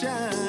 shine.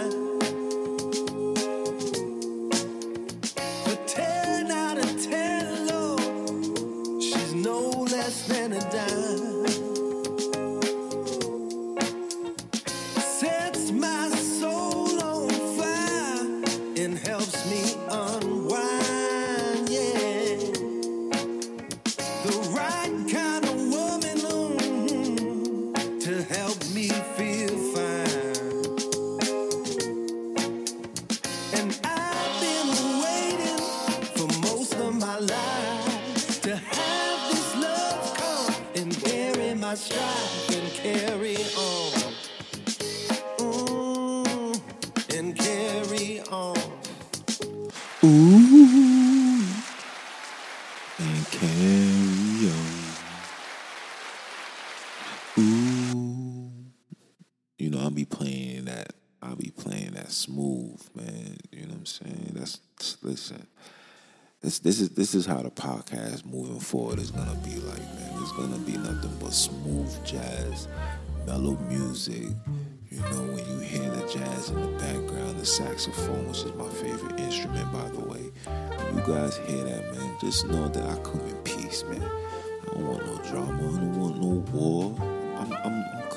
Ooh, you know I'll be playing that. I'll be playing that smooth, man. You know what I'm saying? That's listen. This this is this is how the podcast moving forward is gonna be like, man. It's gonna be nothing but smooth jazz, mellow music. You know, when you hear the jazz in the background, the saxophone, which is my favorite instrument, by the way. You guys hear that, man, just know that I come in peace, man. I don't want no drama. I don't want no war.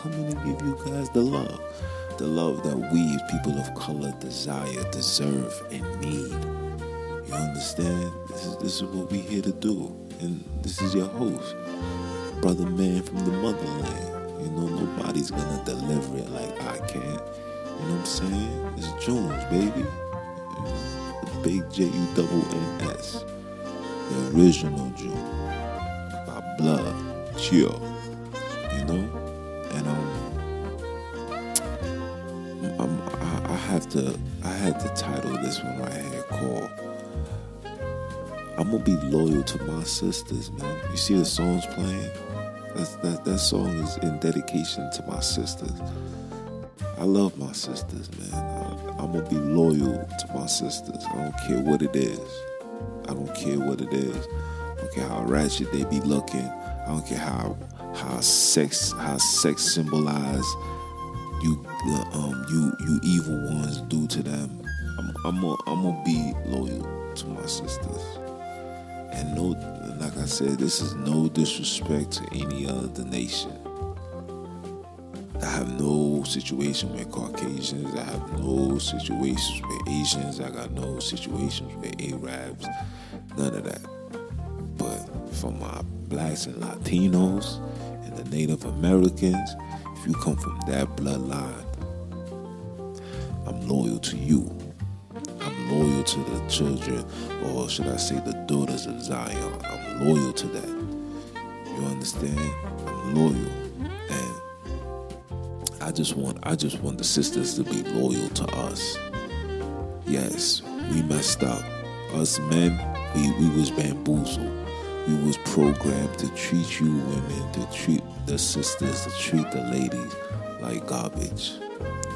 I'm, to give you guys the love. The love that we people of color desire, deserve, and need. You understand? This is this is what we're here to do. And this is your host, brother man from the motherland. You know, nobody's gonna deliver it like I can. You know what I'm saying? It's Jones, baby. Big J U double N S. The original June. By blood. Chill. To I had to title this one right here called I'm gonna be loyal to my sisters, man. You see the songs playing? That's, that that song is in dedication to my sisters. I love my sisters, man. I, I'm gonna be loyal to my sisters. I don't care what it is. I don't care what it is. I don't care how ratchet they be looking. I don't care how how sex how sex symbolize you uh, um you you evil ones do to them. I'm I'm gonna I'm gonna be loyal to my sisters. And no, like I said, this is no disrespect to any other nation. I have no situation with Caucasians. I have no situations with Asians. I got no situations with Arabs. None of that. But for my blacks and Latinos and the Native Americans, if you come from that bloodline, Loyal to you. I'm loyal to the children, or should I say the daughters of Zion. I'm loyal to that. You understand? I'm loyal. And I just want I just want the sisters to be loyal to us. Yes, we messed up. Us men, we, we was bamboozled. We was programmed to treat you women, to treat the sisters, to treat the ladies like garbage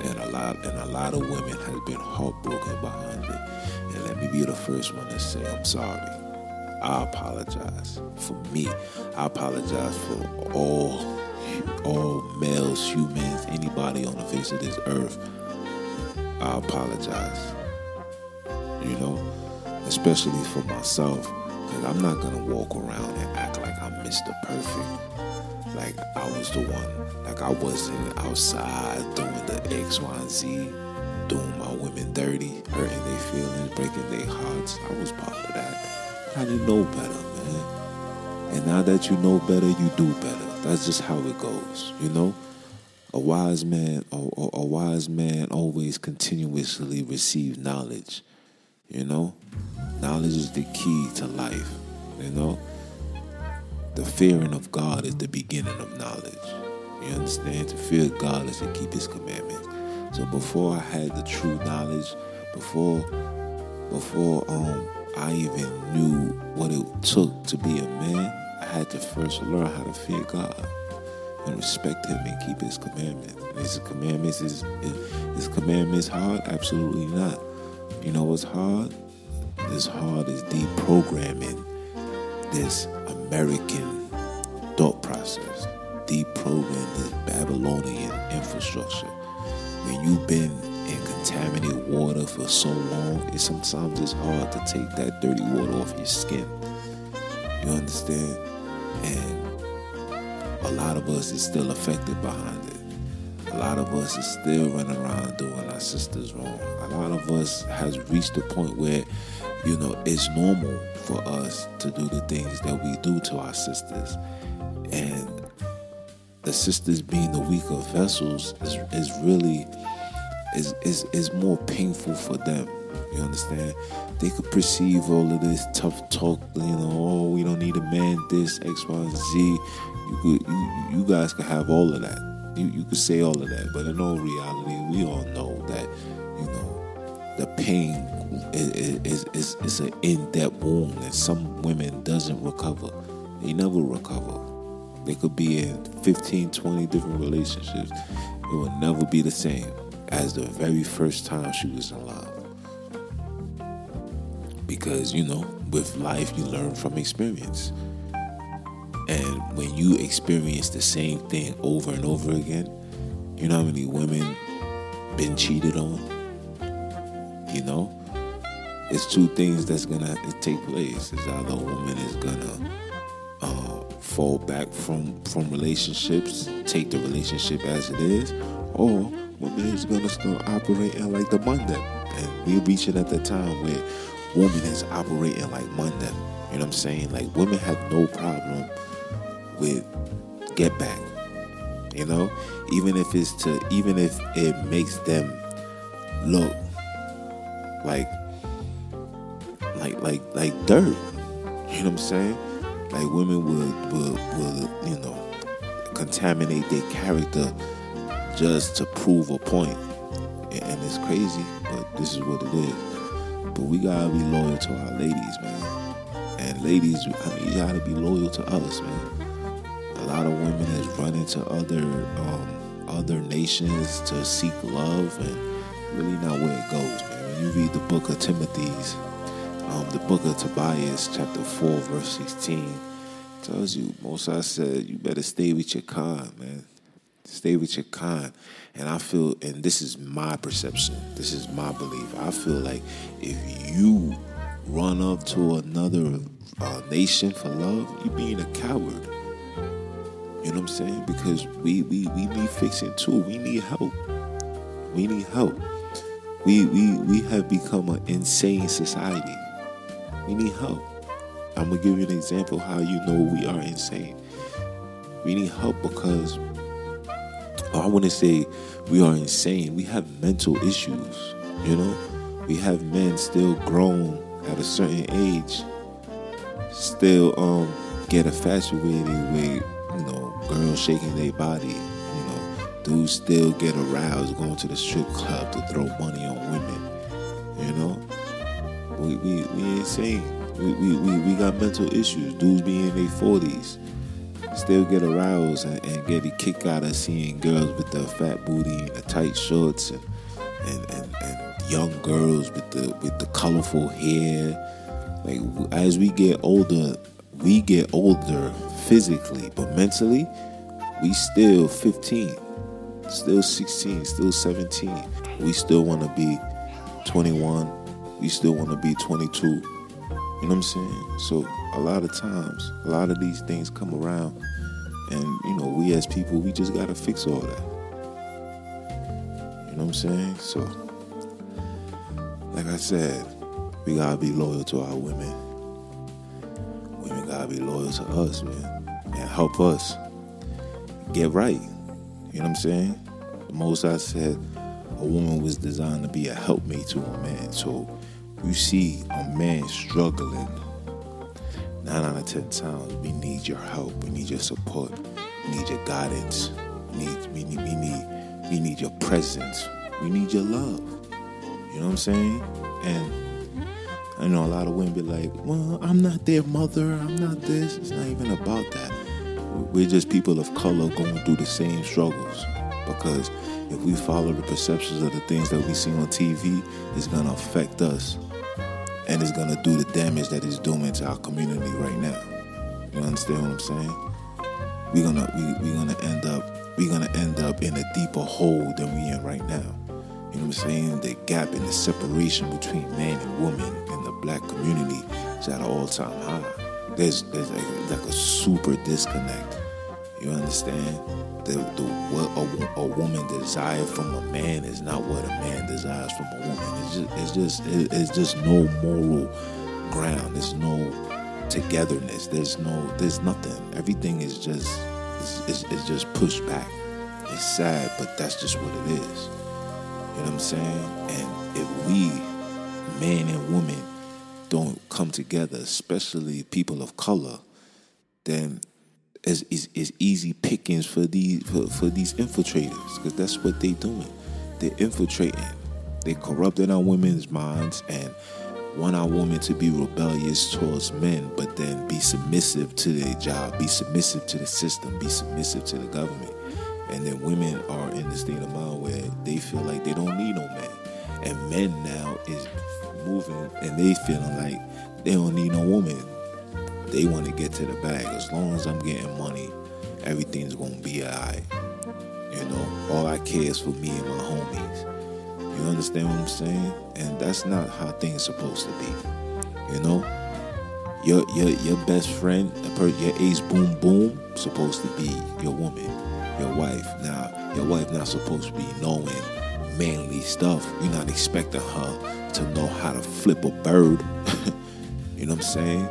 and a lot and a lot of women has been heartbroken behind it. And let me be the first one to say I'm sorry. I apologize for me. I apologize for all all males, humans, anybody on the face of this earth. I apologize. You know, especially for myself, because I'm not gonna walk around and act like I'm Mr. Perfect like I was the one, like I wasn't outside doing the X, Y, and Z, doing my women dirty, hurting their feelings, breaking their hearts. I was part of that. I didn't know better, man. And now that you know better, you do better. That's just how it goes, you know. A wise man, a, a, a wise man, always continuously receives knowledge. You know, knowledge is the key to life. You know. The fearing of God is the beginning of knowledge. You understand? To fear God is to keep His commandments. So before I had the true knowledge, before before um I even knew what it took to be a man, I had to first learn how to fear God and respect Him and keep His commandments. His commandments is His commandments hard? Absolutely not. You know what's hard? As hard as deprogramming this American thought process, deprogram this Babylonian infrastructure. When you've been in contaminated water for so long, it sometimes it's hard to take that dirty water off your skin. You understand? And a lot of us is still affected behind it. A lot of us is still running around doing our sisters wrong. A lot of us has reached a point where, you know, it's normal for us to do the things that we do to our sisters. And the sisters being the weaker vessels is, is really is, is is more painful for them. You understand? They could perceive all of this tough talk, you know, oh, we don't need a man, this, X, Y, and Z. You could you, you guys could have all of that. You you could say all of that, but in all reality, we all know that, you know, the pain is, is, is an in-depth wound that some women doesn't recover. They never recover. They could be in 15, 20 different relationships. It will never be the same as the very first time she was in love. Because, you know, with life, you learn from experience. And when you experience the same thing over and over again, you know how many women been cheated on? You know? It's two things that's gonna take place. Is either a woman is gonna uh, fall back from from relationships, take the relationship as it is, or woman is gonna start operating like the Monday. And we're reaching at the time where woman is operating like Monday. You know what I'm saying? Like women have no problem with get back. You know, even if it's to, even if it makes them look like, like, like, dirt. You know what I'm saying? Like women would, would, would, you know, contaminate their character just to prove a point. And it's crazy, but this is what it is. But we gotta be loyal to our ladies, man. And ladies, I mean, you gotta be loyal to us, man a lot of women is running to other um, other nations to seek love, and really not where it goes, man. When you read the book of Timothy's, um, the book of Tobias, chapter four, verse sixteen, tells you. Moses said, "You better stay with your kind, man. Stay with your kind." And I feel, and this is my perception. This is my belief. I feel like if you run up to another uh, nation for love, you're being a coward. You know what I'm saying? Because we we we need fixing too. We need help. We need help. We we we have become an insane society. We need help. I'm gonna give you an example how you know we are insane. We need help because I want to say we are insane. We have mental issues. You know, we have men still grown at a certain age, still um get infatuated with you know girls shaking their body. You know, dudes still get aroused going to the strip club to throw money on women. You know, we we we insane. We we we, we got mental issues. Dudes be in their forties. Still get aroused and, and get a kick out of seeing girls with the fat booty and the tight shorts and and, and, and young girls with the with the colorful hair. Like as we get older, we get older physically, but mentally, we still 15, still 16, still 17. We still want to be 21. We still want to be 22. You know what I'm saying? So a lot of times, a lot of these things come around, and you know, we as people, we just gotta fix all that. You know what I'm saying? So, like I said, we gotta be loyal to our women. Women gotta be loyal to us, man, and help us get right. You know what I'm saying? The most I said, a woman was designed to be a helpmate to a man. So you see a man struggling. Nine out of ten times, we need your help. We need your support. We need your guidance. We need, we need, we need, we need your presence. We need your love. You know what I'm saying? And I know a lot of women be like, well, I'm not their mother. I'm not this. It's not even about that. We're just people of color going through the same struggles. Because if we follow the perceptions of the things that we see on TV, it's to affect us. And it's to do the damage that it's doing to our community right now. You understand what I'm saying? We're gonna we, we're gonna end up we're gonna end up in a deeper hole than we in right now. You know what I'm saying? The gap and the separation between man and woman in the black community is at an all-time high. There's there's like a super disconnect. You understand? The, the what a, a, woman desire from a man is not what a man desires from a woman. It's just it's just it's just no moral ground. There's no togetherness. There's no there's nothing. Everything is just is, is, is just pushed back. It's sad, but that's just what it is. You know what I'm saying? And if we, man and woman, don't come together, especially people of color, then it's, it's, it's easy pickings for these for, for these infiltrators because that's what they're doing. They're infiltrating. They're corrupting our women's minds and want our women to be rebellious towards men, but then be submissive to their job, be submissive to the system, be submissive to the government. And then women are in the state of mind where they feel like they don't need no man. And men now is moving and they feeling like they don't need no woman. They want to get to the bag. As long as I'm getting money, everything's gonna be alright. You know, all I care is for me and my homies. You understand what I'm saying? And that's not how things supposed to be. You know, your your your best friend, your ace boom boom, supposed to be your woman, your wife. Now, your wife not supposed to be knowing manly stuff. You're not expecting her to know how to flip a bird. you know what I'm saying?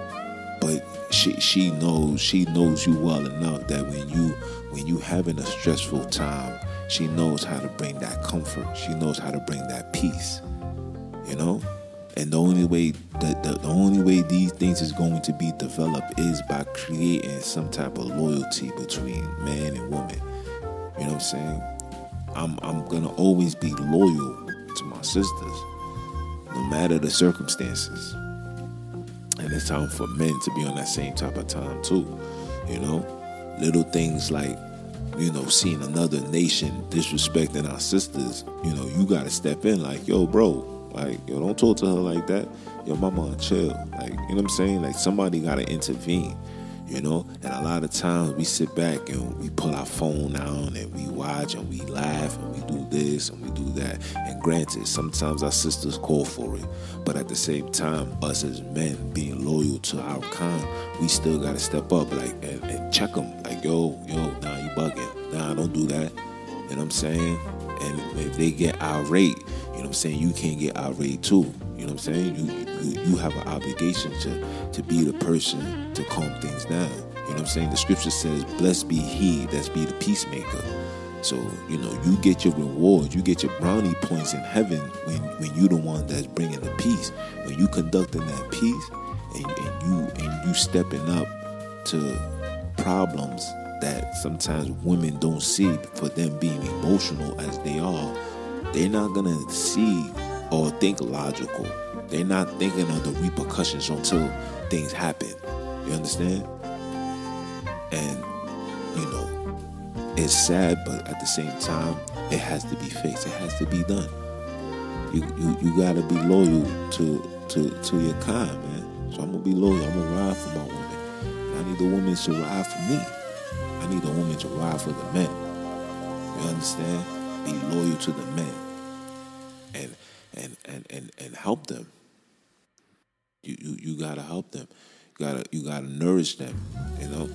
But she she knows she knows you well enough that when you when you having a stressful time, she knows how to bring that comfort. She knows how to bring that peace. You know? And the only way the, the, the only way these things is going to be developed is by creating some type of loyalty between man and woman. You know what I'm saying? I'm I'm gonna always be loyal to my sisters, no matter the circumstances. And it's time for men to be on that same type of time too. You know, little things like you know seeing another nation disrespecting our sisters. You know, you gotta step in like, yo, bro, like yo, don't talk to her like that. Yo, mama, chill. Like you know what I'm saying? Like somebody gotta intervene you know. And a lot of times we sit back and we pull our phone out and we watch and we laugh and we do this and we do that. And granted, sometimes our sisters call for it, but at the same time, us as men being loyal to our kind, we still gotta step up like and, and check them. Like yo, yo, nah, you bugging. Nah, don't do that. You know what I'm saying? And if they get irate, you know what I'm saying, you can't get irate too. You know what I'm saying? You, you you have an obligation to to be the person to calm things down. You know what I'm saying? The scripture says, "Blessed be he that's be the peacemaker." So you know you get your reward, you get your brownie points in heaven when when you the one that's bringing the peace. When you conducting that peace, and, and you and you stepping up to problems that sometimes women don't see for them being emotional as they are, they're not gonna see or think logical. They're not thinking of the repercussions until things happen. You understand? And, you know, it's sad, but at the same time, it has to be faced. It has to be done. You you, you gotta be loyal to to to your kind, man. So I'm gonna be loyal. I'm gonna ride for my woman. I need the woman to ride for me. I need a woman to ride for the men. You understand? Be loyal to the men. And and and and, and help them. You, you you gotta help them. You gotta you gotta nourish them. You know.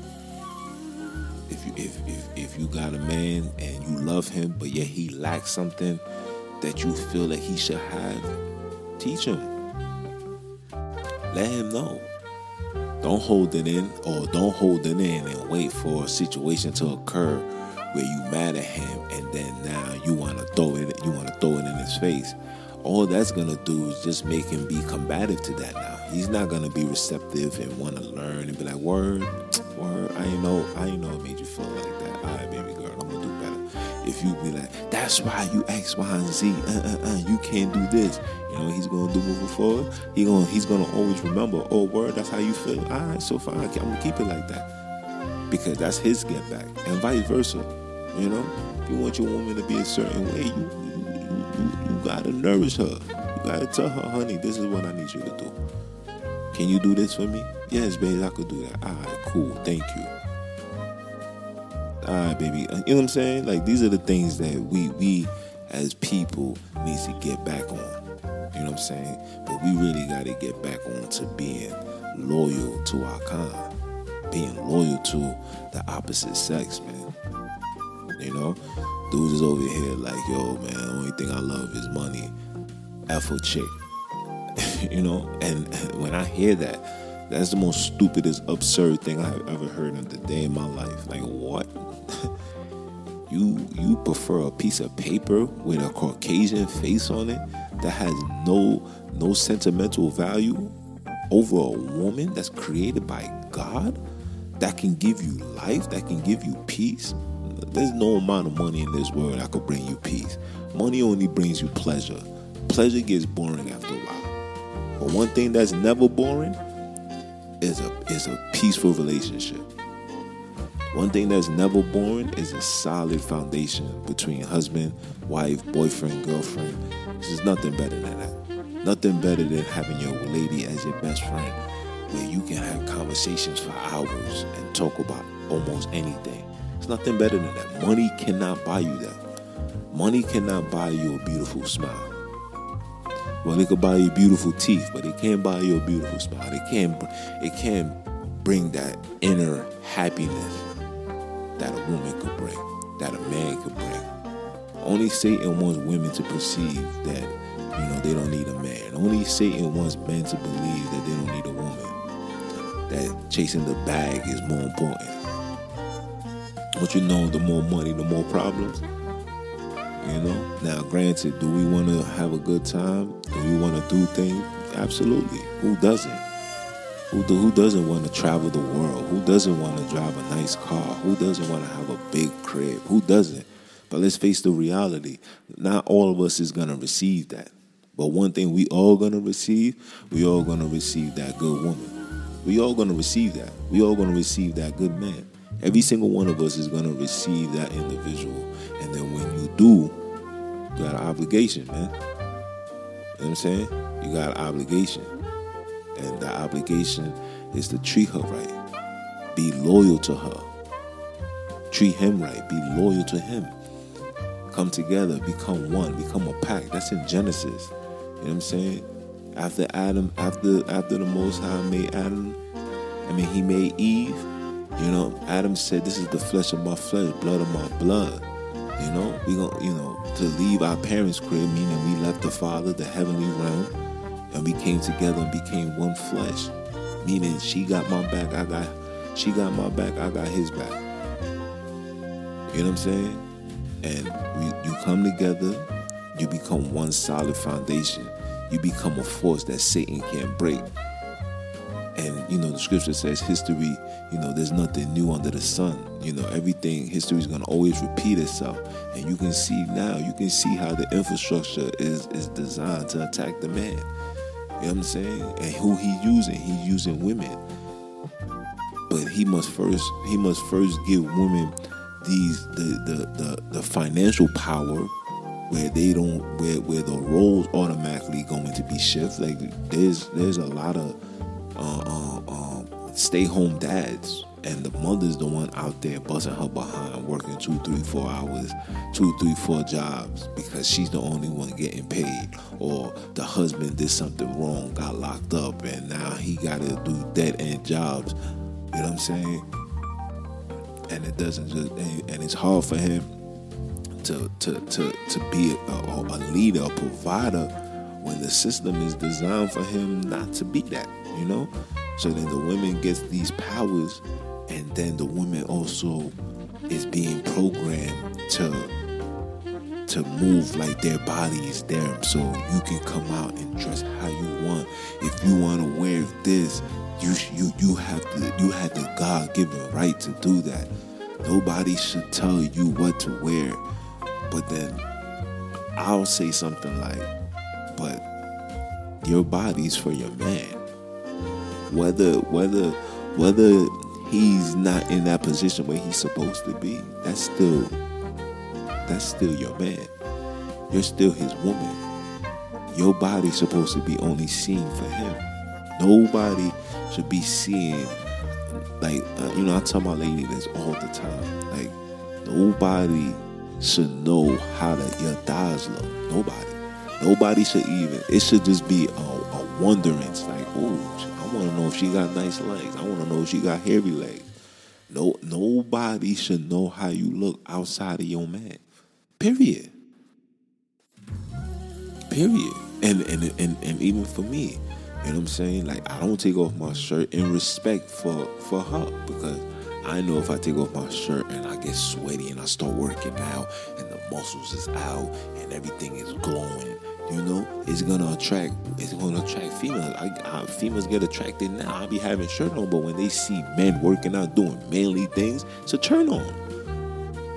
If you if, if if you got a man and you love him, but yet he lacks something that you feel that he should have, teach him. Let him know. Don't hold it in, or don't hold it in and wait for a situation to occur where you mad at him, and then now you want to throw it. You want to throw it in his face all that's gonna do is just make him be combative to that now. He's not gonna be receptive and want to learn and be like, word, word, I ain't know, I ain't know it made you feel like that. All right, baby girl, I'm gonna do better. If you be like, that's why you X, Y, and Z, uh, uh, uh, you can't do this. You know what he's gonna do moving forward? He gonna he's gonna always remember, oh word, that's how you feel. All right, so fine, I'm gonna keep it like that because that's his get back, and vice versa. You know, if you want your woman to be a certain way, you you, you gotta nourish her. You gotta tell her, honey, this is what I need you to do. Can you do this for me? Yes, baby, I could do that. All right, cool. Thank you. All right, baby. Uh, you know what I'm saying? Like these are the things that we we as people needs to get back on. You know what I'm saying? But we really got to get back on to being loyal to our kind, being loyal to the opposite sex, man. You know, dudes is over here like, yo, man, the only thing I love is money. F a chick. you know, and when I hear that, that's the most stupidest, absurd thing I've ever heard in the day in my life. Like, what? you you prefer a piece of paper with a Caucasian face on it that has no no sentimental value over a woman that's created by God that can give you life, that can give you peace. There's no amount of money in this world that could bring you peace. Money only brings you pleasure. Pleasure gets boring after a while. But one thing that's never boring is a is a peaceful relationship. One thing that's never boring is a solid foundation between husband, wife, boyfriend, girlfriend. There's nothing better than that. Nothing better than having your lady as your best friend, where you can have conversations for hours and talk about almost anything. It's nothing better than that. Money cannot buy you that. Money cannot buy you a beautiful smile. Well, it could buy you beautiful teeth, but it can't buy you a beautiful smile. It can't. It can't bring that inner happiness that a woman could bring, that a man could bring. Only Satan wants women to perceive that, you know, they don't need a man. Only Satan wants men to believe that they don't need a woman. That chasing the bag is more important. Don't you know the more money, the more problems? You know? Now, granted, do we want to have a good time? Do we want to do things? Absolutely. Who doesn't? Who, do, who doesn't want to travel the world? Who doesn't want to drive a nice car? Who doesn't want to have a big crib? Who doesn't? But let's face the reality. Not all of us is going to receive that. But one thing we all going to receive, we all going to receive that good woman. We all going to receive that. We all going to receive that good man. Every single one of us is going to receive that individual. And then when you do, you got an obligation, man. You know what I'm saying? You got an obligation. And the obligation is to treat her right. Be loyal to her. Treat him right. Be loyal to him. Come together, become one, become a pack. That's in Genesis. You know what I'm saying? After Adam, after after the Most High made Adam, I mean he made Eve. You know, Adam said, "This is the flesh of my flesh, blood of my blood." You know, we gonna, you know, to leave our parents' crib, meaning we left the Father, the heavenly realm, and we came together and became one flesh. Meaning she got my back, I got she got my back, I got his back. You know what I'm saying? And we, you come together, you become one solid foundation. You become a force that Satan can't break. And you know, the scripture says history, you know, there's nothing new under the sun. You know, everything, history is gonna always repeat itself. And you can see now, you can see how the infrastructure is is designed to attack the man. You know what I'm saying? And who he using? He's using women. But he must first he must first give women these the the the, the financial power where they don't where where the roles automatically going to be shifted. Like there's there's a lot of uh, uh, um, stay home dads and the mother's the one out there busting her behind working two three four hours two three four jobs because she's the only one getting paid or the husband did something wrong got locked up and now he got to do dead end jobs you know what i'm saying and it doesn't just and it's hard for him to to to to be a, a leader, a provider, when the system is designed for him not to be that. You know, so then the women gets these powers, and then the woman also is being programmed to to move like their body is there so you can come out and dress how you want. If you want to wear this you you you have the you have the god-given right to do that. Nobody should tell you what to wear. But then i'll say something like but your body's for your man whether whether whether he's not in that position where he's supposed to be that's still that's still your man you're still his woman your body's supposed to be only seen for him nobody should be seeing like uh, you know I tell my lady this all the time like nobody should know how to your thighs look. Nobody. Nobody should even. It should just be a, a. It's like, oh, know if she got nice legs. I want to know if she got hairy legs. No, nobody should know how you look outside of your man. Period. Period. And and and, and even for me, you know what I'm saying? Like I don't take off my shirt in respect for for her because I know if I take off my shirt and I get sweaty and I start working out and the muscles is out and everything is glowing, you know, it's gonna attract. It's gonna attract females. I, I, females get attracted now. I be having shirt on, but when they see men working out doing manly things, it's a turn on.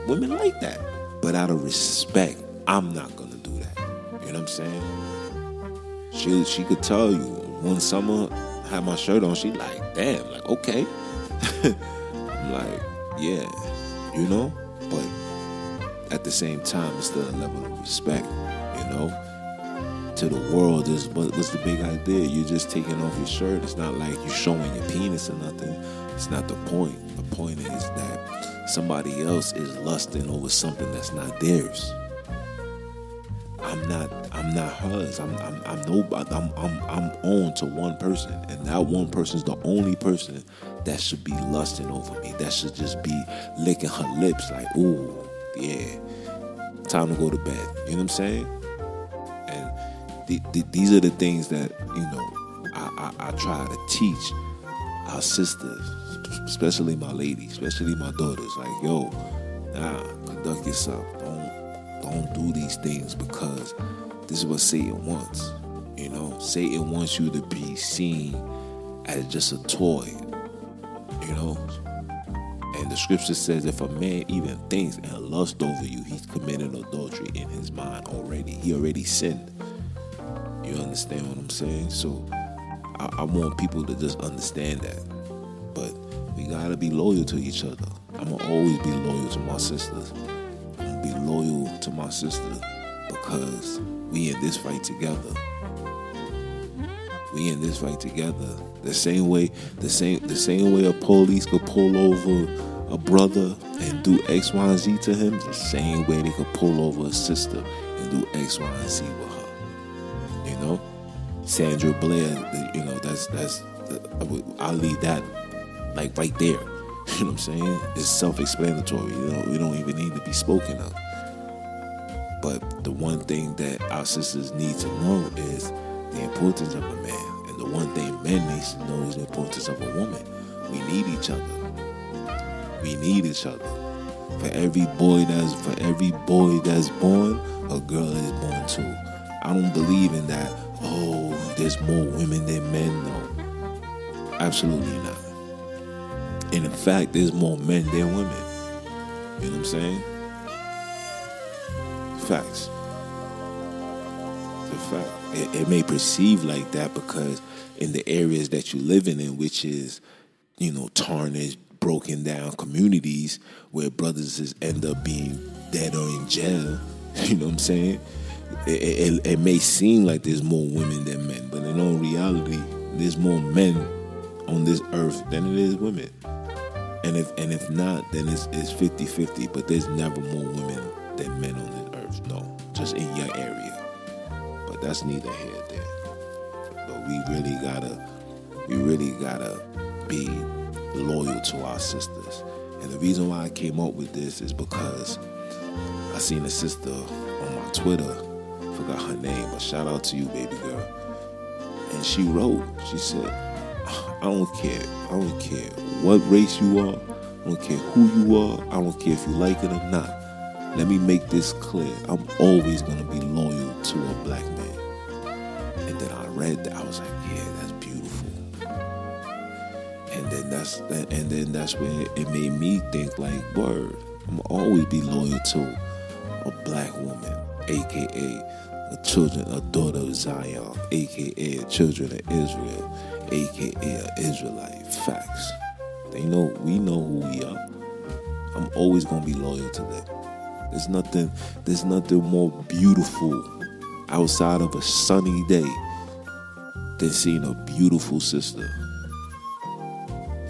Women like that, but out of respect, I'm not gonna do that. You know what I'm saying? She she could tell you one summer had my shirt on. She like, damn, like okay. I'm like, yeah, you know, but at the same time, it's still a level of respect, you know. To the world, is what, what's the big idea? You're just taking off your shirt. It's not like you're showing your penis or nothing. It's not the point. The point is that somebody else is lusting over something that's not theirs. I'm not I'm not hers. I'm I'm I'm nobody. I'm I'm I'm owned to one person, and that one person is the only person that should be lusting over me. That should just be licking her lips like, ooh, yeah, time to go to bed. You know what I'm saying? And the, the, these are the things that you know I, I, I try to teach our sisters, especially my ladies, especially my daughters. Like, yo, nah, conduct yourself. Don't don't do these things because this is what Satan wants. You know, Satan wants you to be seen as just a toy. You know, and the scripture says if a man even thinks and lusts over you, he's committed adultery in his mind already. He already sinned. You understand what I'm saying? So I, I want people to just understand that. But we gotta be loyal to each other. I'm gonna always be loyal to my sisters. I'm gonna be loyal to my sister because we in this fight together. We in this fight together. The same way, the same, the same way a police could pull over a brother and do X, Y, and Z to him. The same way they could pull over a sister and do X, Y, and Z with her. Sandra Blair. You know, that's that's. I'll leave that like right there. You know what I'm saying? It's self-explanatory. You know, we don't even need to be spoken of. But the one thing that our sisters need to know is the importance of a man. And the one thing men need to know is the importance of a woman. We need each other. We need each other. For every boy that's for every boy that's born, a girl is born too. I don't believe in that. Oh, there's more women than men. No, absolutely not. And in fact, there's more men than women. You know what I'm saying? Facts. The fact. It, it may perceive like that because in the areas that you're living in, which is, you know, tarnished, broken down communities where brothers is end up being dead or in jail. You know what I'm saying? It, it, it may seem like there's more women than men, in reality, there's more men on this earth than it is women. And if and if not, then it's it's 50-50, but there's never more women than men on this earth. No. Just in your area. But that's neither here nor there. But we really gotta we really gotta be loyal to our sisters. And the reason why I came up with this is because I seen a sister on my Twitter, forgot her name, but shout out to you, baby girl. She wrote, she said, I don't care. I don't care what race you are. I don't care who you are. I don't care if you like it or not. Let me make this clear. I'm always going to be loyal to a black man. And then I read that. I was like, yeah, that's beautiful. And then that's and then that's where it made me think like, word. I'm always be loyal to a black woman, aka a children, a daughter of Zion, aka children of Israel, aka Israelite. Facts. They know we know who we are. I'm always gonna be loyal to them. There's nothing there's nothing more beautiful outside of a sunny day than seeing a beautiful sister.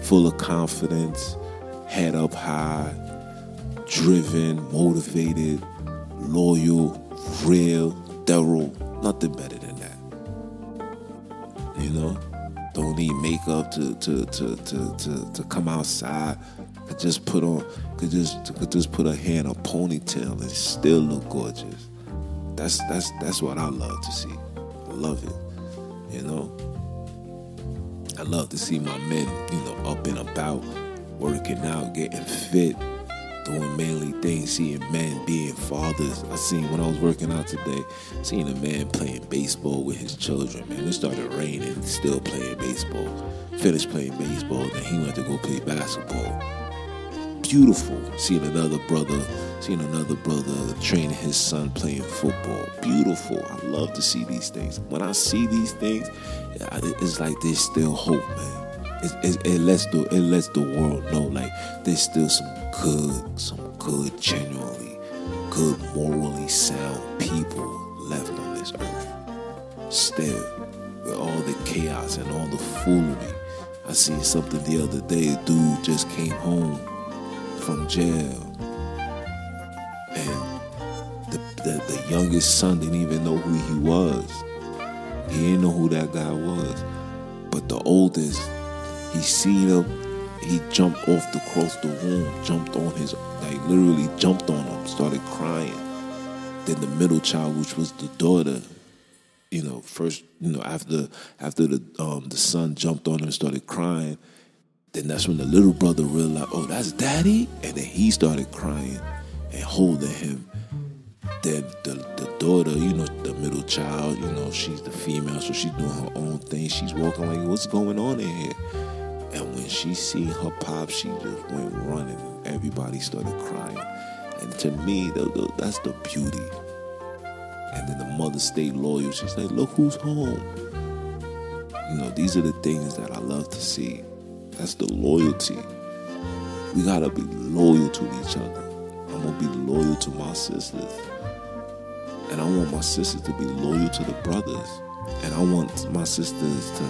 Full of confidence, head up high, driven, motivated, loyal, real, thorough. Nothing better than that. You know? Don't need makeup to to to to to, to come outside. Could just put on could just could just put a hair in a ponytail and still look gorgeous. That's that's that's what I love to see. I love it. You know? I love to see my men, you know, up and about, working out, getting fit, doing manly things, seeing men being fathers. I seen when I was working out today, seeing a man playing baseball with his children. Man, it started raining, still playing baseball. Finished playing baseball, then he went to go play basketball. Beautiful. Seeing another brother, seeing another brother training his son playing football. Beautiful. I love to see these things. When I see these things, it's like there's still hope, man. It, it, it, lets the it lets the world know like there's still some good, some good, genuinely good, morally sound people left on this earth. Still, with all the chaos and all the foolery, I seen something the other day. A dude just came home from jail, and the, the, the youngest son didn't even know who he was. He didn't know who that guy was, but the oldest, he seen him he jumped off the cross the room, jumped on his, like literally jumped on him, started crying. Then the middle child, which was the daughter, you know, first, you know, after after the um the son jumped on him and started crying, then that's when the little brother realized, oh, that's daddy, and then he started crying and holding him. Then the the daughter, you know, the middle child, you know, she's the female, so she's doing her own thing. She's walking like, what's going on in here? And when she seen her pop, she just went running and everybody started crying. And to me, that's the beauty. And then the mother stayed loyal. She's like, look who's home. You know, these are the things that I love to see. That's the loyalty. We gotta be loyal to each other. I'm gonna be loyal to my sisters. And I want my sisters to be loyal to the brothers. And I want my sisters to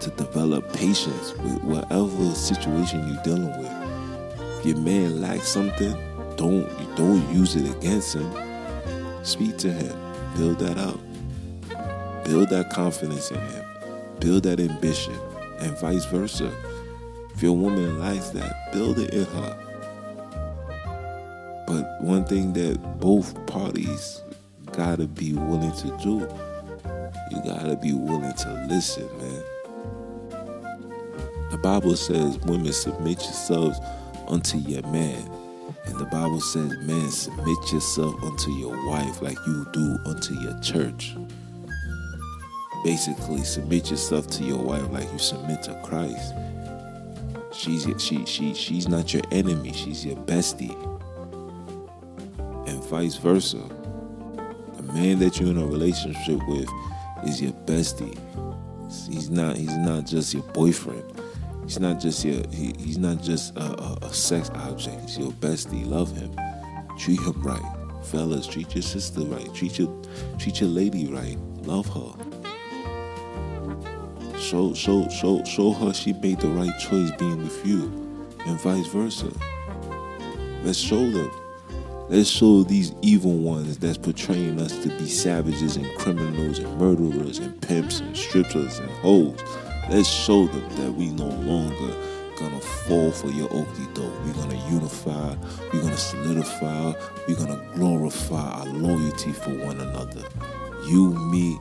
to develop patience with whatever situation you're dealing with. If your man lacks something, don't don't use it against him. Speak to him. Build that up. Build that confidence in him. Build that ambition. And vice versa. If your woman likes that, build it in her. But one thing that both parties gotta be willing to do, you gotta be willing to listen, man. The Bible says, Women, submit yourselves unto your man. And the Bible says, Men, submit yourself unto your wife like you do unto your church. Basically, submit yourself to your wife like you submit to Christ. She's she she she's not your enemy, she's your bestie. And vice versa. The man that you're in a relationship with is your bestie. He's not he's not just your boyfriend. He's not just your he, he's not just a, a, a, sex object. He's your bestie. Love him. Treat him right. Fellas, treat your sister right. Treat your treat your lady right. Love her. Show show show show her she made the right choice being with you. And vice versa. Let's show them. Let's show these evil ones that's portraying us to be savages and criminals and murderers and pimps and strippers and hoes Let's show them that we no longer gonna fall for your okie doke. We're gonna unify, we're gonna solidify, we're gonna glorify our loyalty for one another. You, me,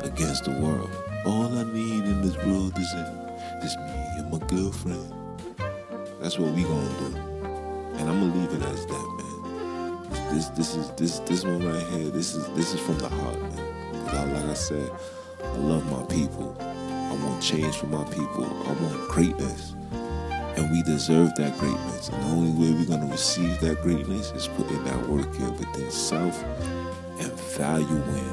against the world. All I need in this world is, is me and my girlfriend. That's what we gonna do. And I'm gonna leave it as that, man. This this is this this one right here, this is this is from the heart, man. Cause I, like I said, I love my people. I want change for my people. I want greatness. And we deserve that greatness. And the only way we're going to receive that greatness is putting that work in within self and valuing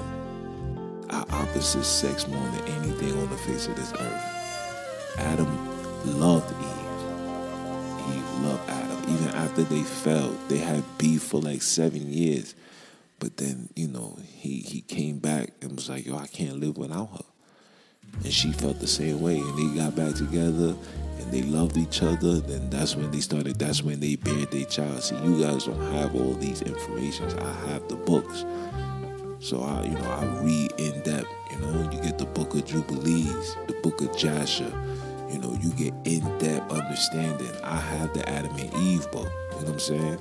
our opposite sex more than anything on the face of this earth. Adam loved Eve. Eve loved Adam. Even after they fell, they had beef for like seven years. But then, you know, he, he came back and was like, yo, I can't live without her. And she felt the same way, and they got back together and they loved each other, then that's when they started. That's when they buried their child. See, you guys don't have all these informations. I have the books, so I, you know, I read in depth. You know, you get the Book of Jubilees, the Book of Jasher. You know, you get in depth understanding. I have the Adam and Eve book. You know what I'm saying?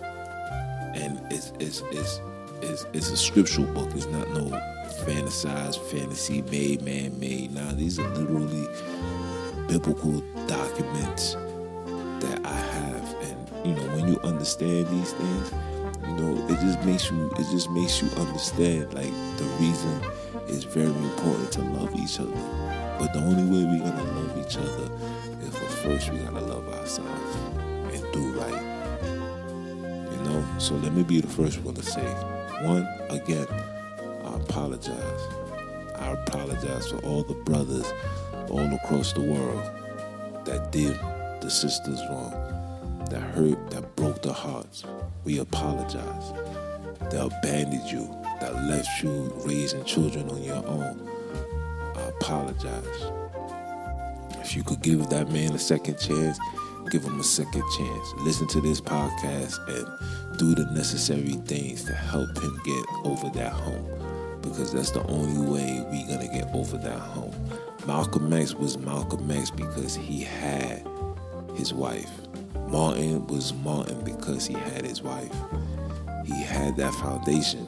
And it's it's it's it's, it's a scriptural book. It's not no fantasized, fantasy made, man made. Now these are literally biblical documents that I have. And you know, when you understand these things, you know, it just makes you it just makes you understand like the reason it's very important to love each other. But the only way we're gonna love each other is for first we gotta love ourselves and do right. You know? So let me be the first one to say, one, again, I apologize. I apologize for all the brothers all across the world that did the sisters wrong, that hurt, that broke their hearts. We apologize. That abandoned you, that left you raising children on your own. I apologize. If you could give that man a second chance, give him a second chance. Listen to this podcast and do the necessary things to help him get over that hump because that's the only way we're going to get over that hump. Malcolm X was Malcolm X because he had his wife. Martin was Martin because he had his wife. He had that foundation.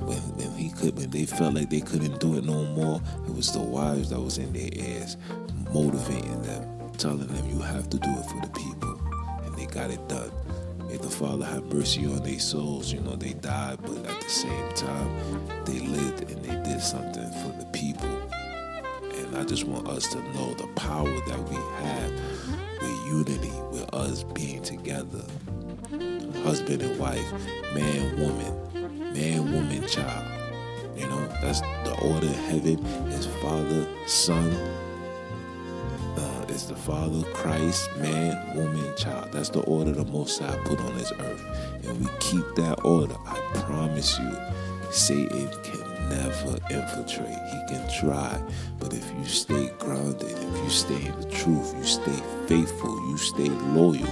When, when he could, when they felt like they couldn't do it no more, it was the wives that was in their ears, motivating them, telling them you have to do it for the people, and they got it done. Father have mercy on their souls. You know they died, but at the same time, they lived and they did something for the people. And I just want us to know the power that we have with unity, with us being together. Husband and wife, man, woman, man, woman, child. You know, that's the order of heaven is Father, Son, is the Father, Christ, man, woman, child. That's the order the Most High put on this earth. And we keep that order. I promise you, Satan can never infiltrate. He can try. But if you stay grounded, if you stay in the truth, you stay faithful, you stay loyal,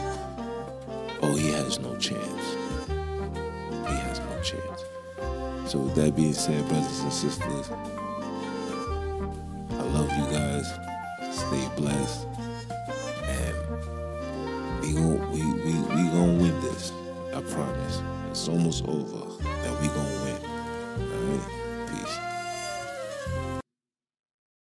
oh, he has no chance. He has no chance. So, with that being said, brothers and sisters, I love you guys. Stay blessed. gonna win this. I promise. It's almost over. That we gonna